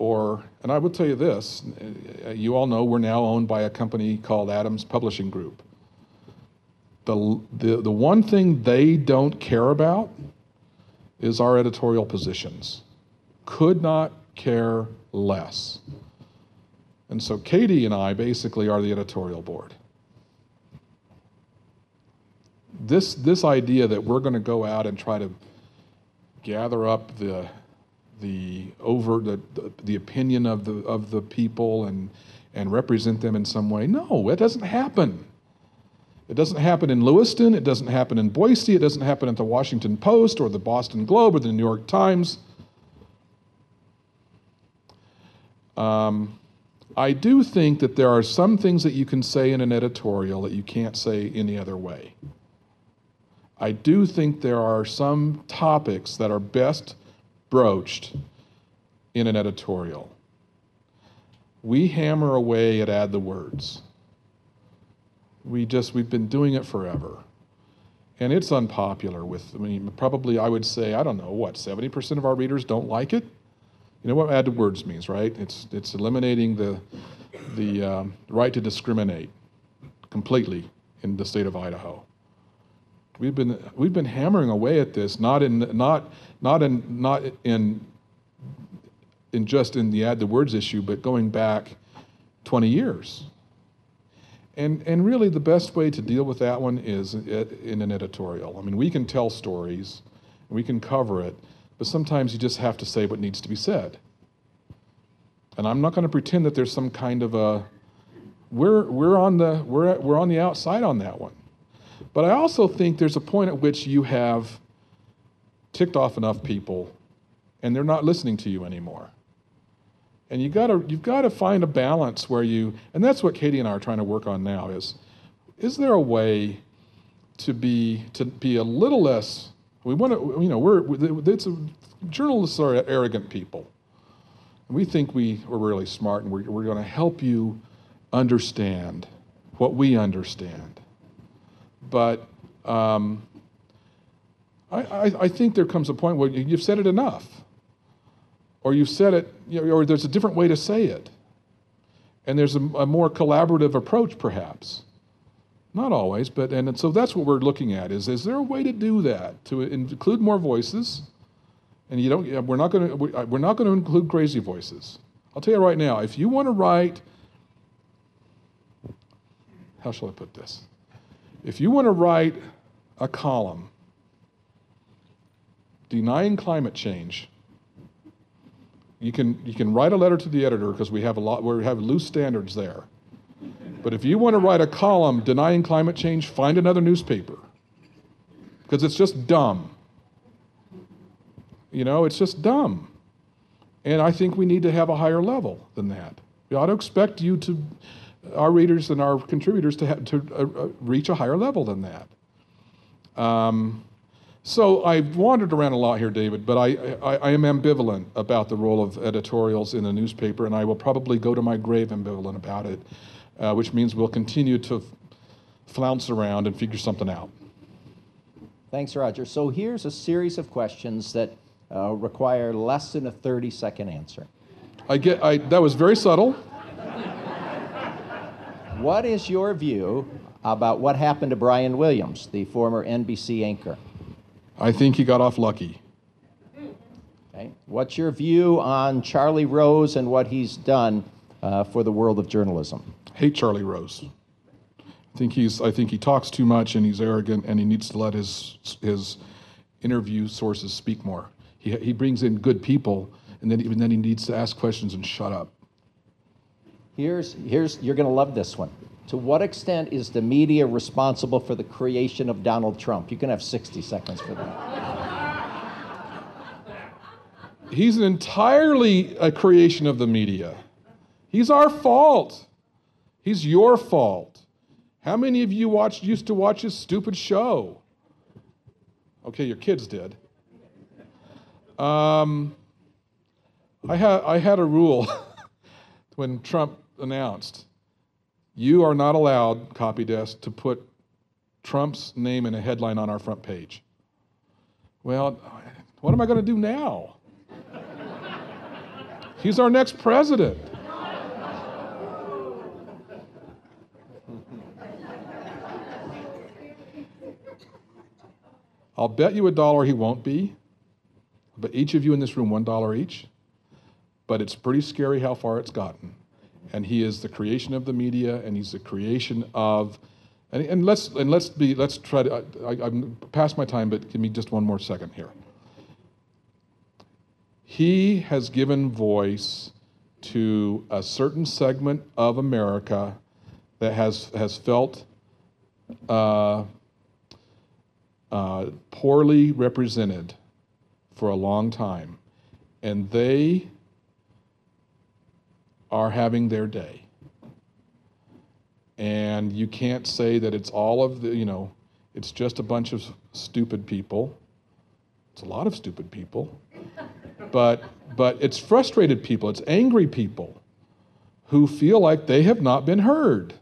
or, and I will tell you this you all know we're now owned by a company called Adams Publishing Group. The, the, the one thing they don't care about is our editorial positions. Could not care less. And so Katie and I basically are the editorial board. This, this idea that we're going to go out and try to gather up the, the over the, the, the opinion of the, of the people and, and represent them in some way, no, it doesn't happen. It doesn't happen in Lewiston. It doesn't happen in Boise. It doesn't happen at the Washington Post or the Boston Globe or the New York Times. Um, I do think that there are some things that you can say in an editorial that you can't say any other way. I do think there are some topics that are best broached in an editorial. We hammer away at add the words. We just, we've been doing it forever. And it's unpopular with, I mean, probably I would say, I don't know, what, 70% of our readers don't like it? You know what add the words means, right? It's, it's eliminating the, the um, right to discriminate completely in the state of Idaho. We've been, we've been hammering away at this, not in, not, not in, not in, in just in the add the words issue, but going back 20 years. And, and really, the best way to deal with that one is in an editorial. I mean, we can tell stories, we can cover it, but sometimes you just have to say what needs to be said. And I'm not going to pretend that there's some kind of a we're we're on the we're we're on the outside on that one. But I also think there's a point at which you have ticked off enough people and they're not listening to you anymore. And you gotta, you've got to find a balance where you, and that's what Katie and I are trying to work on now is, is there a way to be, to be a little less, we want to, you know, we're, it's a, journalists are arrogant people. And we think we, we're really smart and we're, we're going to help you understand what we understand. But um, I, I, I think there comes a point where you've said it enough or you've said it, you know, or there's a different way to say it. And there's a, a more collaborative approach, perhaps. Not always, but and, so that's what we're looking at: is is there a way to do that to include more voices? And you don't. We're not going to. Uh, we're not going to include crazy voices. I'll tell you right now. If you want to write, how shall I put this? If you want to write a column denying climate change you can, you can write a letter to the editor because we have a lot, we have loose standards there. But if you want to write a column denying climate change, find another newspaper because it's just dumb. You know, it's just dumb. And I think we need to have a higher level than that. We ought to expect you to, our readers and our contributors, to, have, to uh, uh, reach a higher level than that. Um, so I've wandered around a lot here, David, but I, I, I, am ambivalent about the role of editorials in a newspaper, and I will probably go to my grave ambivalent about it, uh, which means we'll continue to flounce around and figure something out. Thanks, Roger. So here's a series of questions that uh, require less than a 30 second answer. I get, I, that was very subtle. what is your view about what happened to Brian Williams, the former NBC anchor? I think he got off lucky. Okay. What's your view on Charlie Rose and what he's done uh, for the world of journalism? Hate Charlie Rose. I think he's. I think he talks too much and he's arrogant and he needs to let his his interview sources speak more. He he brings in good people and then even then he needs to ask questions and shut up. Here's here's you're going to love this one. To what extent is the media responsible for the creation of Donald Trump? You can have 60 seconds for that. He's entirely a creation of the media. He's our fault. He's your fault. How many of you watched, used to watch his stupid show? Okay, your kids did. Um, I, had, I had a rule [LAUGHS] when Trump announced you are not allowed, copy desk, to put Trump's name in a headline on our front page. Well, what am I going to do now? He's our next president. I'll bet you a dollar he won't be. But each of you in this room, one dollar each. But it's pretty scary how far it's gotten. And he is the creation of the media, and he's the creation of. And, and let's and let's be let's try to. I, I'm past my time, but give me just one more second here. He has given voice to a certain segment of America that has has felt uh, uh, poorly represented for a long time, and they are having their day. And you can't say that it's all of the, you know, it's just a bunch of stupid people. It's a lot of stupid people. But, but it's frustrated people, it's angry people who feel like they have not been heard.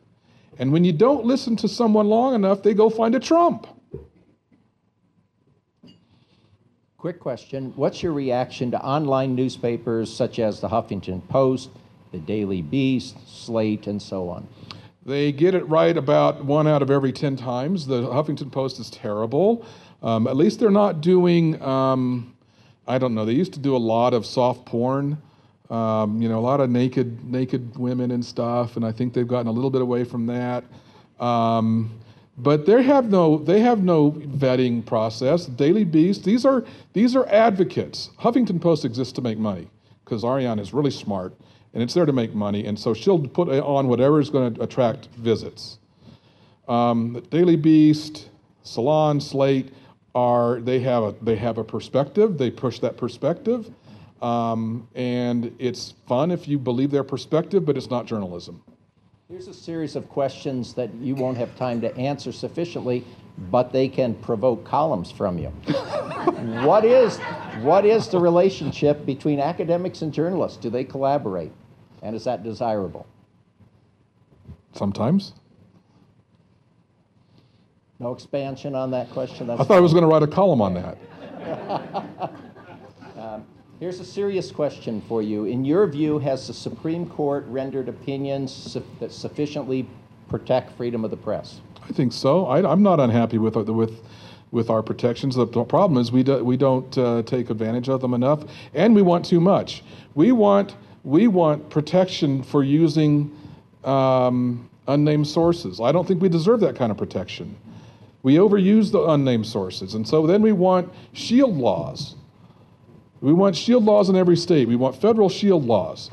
And when you don't listen to someone long enough, they go find a Trump. Quick question. What's your reaction to online newspapers such as the Huffington Post, the Daily Beast, Slate, and so on? They get it right about one out of every 10 times. The Huffington Post is terrible. Um, at least they're not doing, um, I don't know, they used to do a lot of soft porn. Um, you know, a lot of naked naked women and stuff, and I think they've gotten a little bit away from that. Um, but they have no they have no vetting process. Daily Beast these are these are advocates. Huffington Post exists to make money because Arianna is really smart and it's there to make money, and so she'll put on whatever is going to attract visits. Um, Daily Beast, Salon, Slate are they have a they have a perspective. They push that perspective, um, and it's fun if you believe their perspective, but it's not journalism. Here's a series of questions that you won't have time to answer sufficiently, but they can provoke columns from you. what is what is the relationship between academics and journalists? Do they collaborate? And is that desirable? Sometimes. No expansion on that question? That's I thought I was going to write a column on that. [LAUGHS] um, here's a serious question for you. In your view, has the Supreme Court rendered opinions su- that sufficiently protect freedom of the press? I think so. I, am not unhappy with, with, with our protections. The problem is we, do, we don't uh, take advantage of them enough, and we want too much. We want, we want protection for using um, unnamed sources. I don't think we deserve that kind of protection. We overuse the unnamed sources. And so then we want shield laws. We want shield laws in every state. We want federal shield laws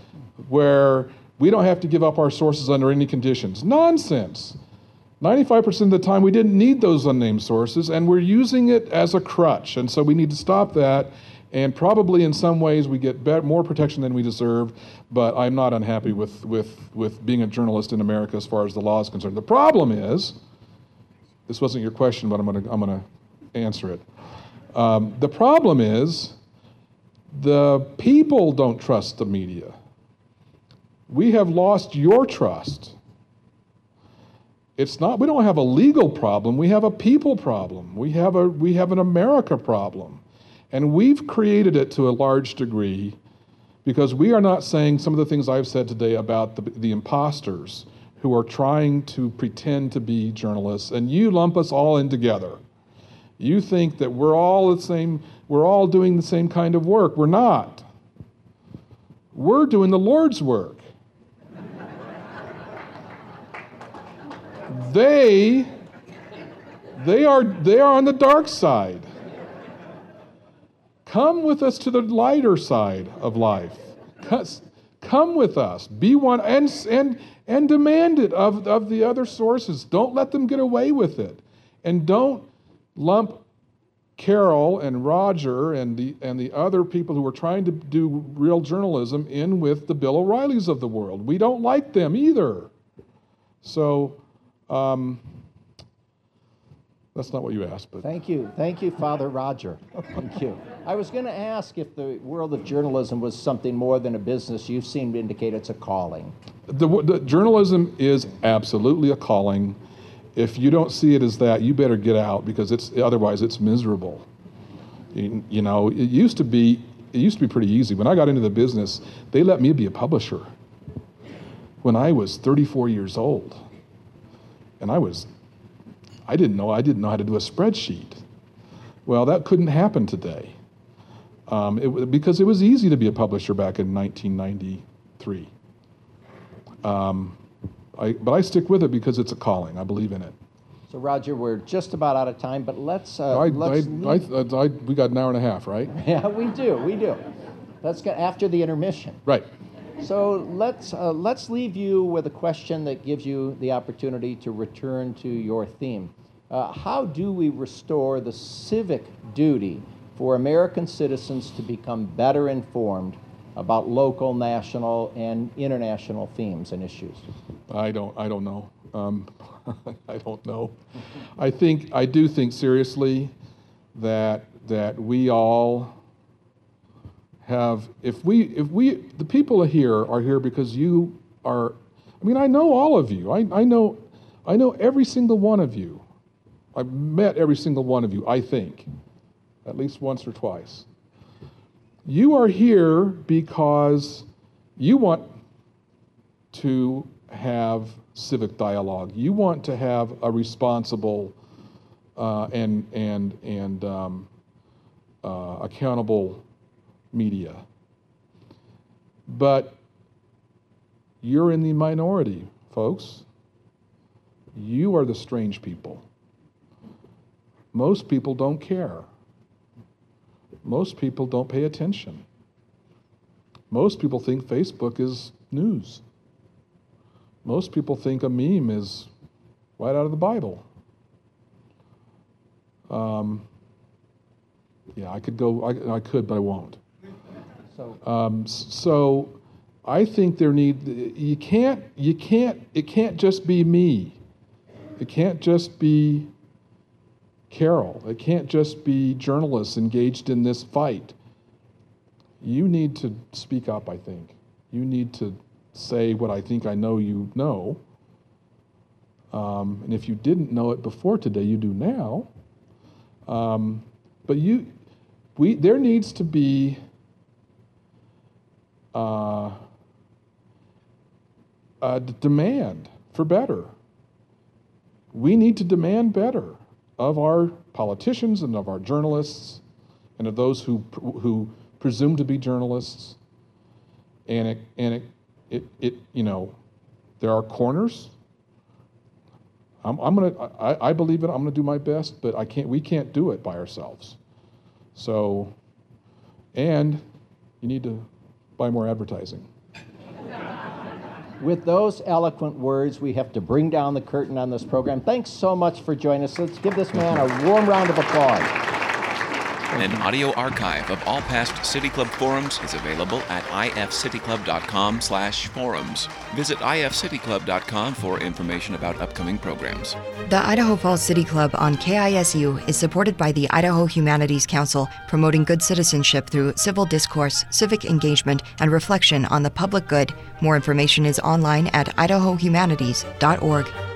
where we don't have to give up our sources under any conditions. Nonsense. 95% of the time, we didn't need those unnamed sources, and we're using it as a crutch. And so we need to stop that. And probably in some ways, we get better, more protection than we deserve. But I'm not unhappy with, with, with being a journalist in America as far as the law is concerned. The problem is this wasn't your question, but I'm going to I'm to answer it. Um, the problem is the people don't trust the media. We have lost your trust. It's not we don't have a legal problem, we have a people problem. We have a we have an America problem. And we've created it to a large degree because we are not saying some of the things I've said today about the, the imposters who are trying to pretend to be journalists, and you lump us all in together. You think that we're all the same, we're all doing the same kind of work. We're not. We're doing the Lord's work. They they are they are on the dark side. Come with us to the lighter side of life. Come with us. Be one and and and demand it of, of the other sources. Don't let them get away with it. And don't lump Carol and Roger and the, and the other people who are trying to do real journalism in with the Bill O'Reillys of the world. We don't like them either. So, um, that's not what you asked, but. Thank you. Thank you, Father Roger. Thank you. I was going to ask if the world of journalism was something more than a business. You seem to indicate it's a calling. The, the, journalism is absolutely a calling. If you don't see it as that, you better get out because it's otherwise it's miserable. You, you know, it used to be it used to be pretty easy. When I got into the business, they let me be a publisher when I was 34 years old. And I was, I didn't know, I didn't know how to do a spreadsheet. Well, that couldn't happen today. Um, it, because it was easy to be a publisher back in 1993. Um, I, but I stick with it because it's a calling. I believe in it. So, Roger, we're just about out of time, but let's. Uh, I, let's I, I, we got an hour and a half, right? [LAUGHS] Yeah, we do. We do. Let's get after the intermission. Right. So let's uh, let's leave you with a question that gives you the opportunity to return to your theme. Uh, how do we restore the civic duty for American citizens to become better informed about local, national, and international themes and issues? I don't. I don't know. Um, [LAUGHS] I don't know. I think I do think seriously that that we all have if we if we the people here are here because you are I mean I know all of you. I, I know I know every single one of you. I've met every single one of you, I think. At least once or twice. You are here because you want to have civic dialogue. You want to have a responsible uh, and and and um, uh, accountable media. But you're in the minority, folks. You are the strange people. Most people don't care. Most people don't pay attention. Most people think Facebook is news. Most people think a meme is right out of the Bible. Um, yeah, I could go, I, I could, but I won't. So, um, so I think there need you can't you can't it can't just be me. It can't just be Carol. It can't just be journalists engaged in this fight. You need to speak up, I think. You need to say what I think I know you know. Um, and if you didn't know it before today, you do now. Um, but you, we, there needs to be uh, a demand for better. We need to demand better of our politicians and of our journalists and of those who, who presume to be journalists. And it, and it, it, it you know, there are corners. I'm, I'm gonna, I, I believe it. I'm gonna do my best, but I can't. We can't do it by ourselves. So, and you need to buy more advertising. With those eloquent words, we have to bring down the curtain on this program. Thanks so much for joining us. Let's give this man a warm round of applause. An audio archive of all past City Club forums is available at ifcityclub.com slash forums. Visit ifcityclub.com for information about upcoming programs. The Idaho Falls City Club on KISU is supported by the Idaho Humanities Council, promoting good citizenship through civil discourse, civic engagement, and reflection on the public good. More information is online at idahohumanities.org.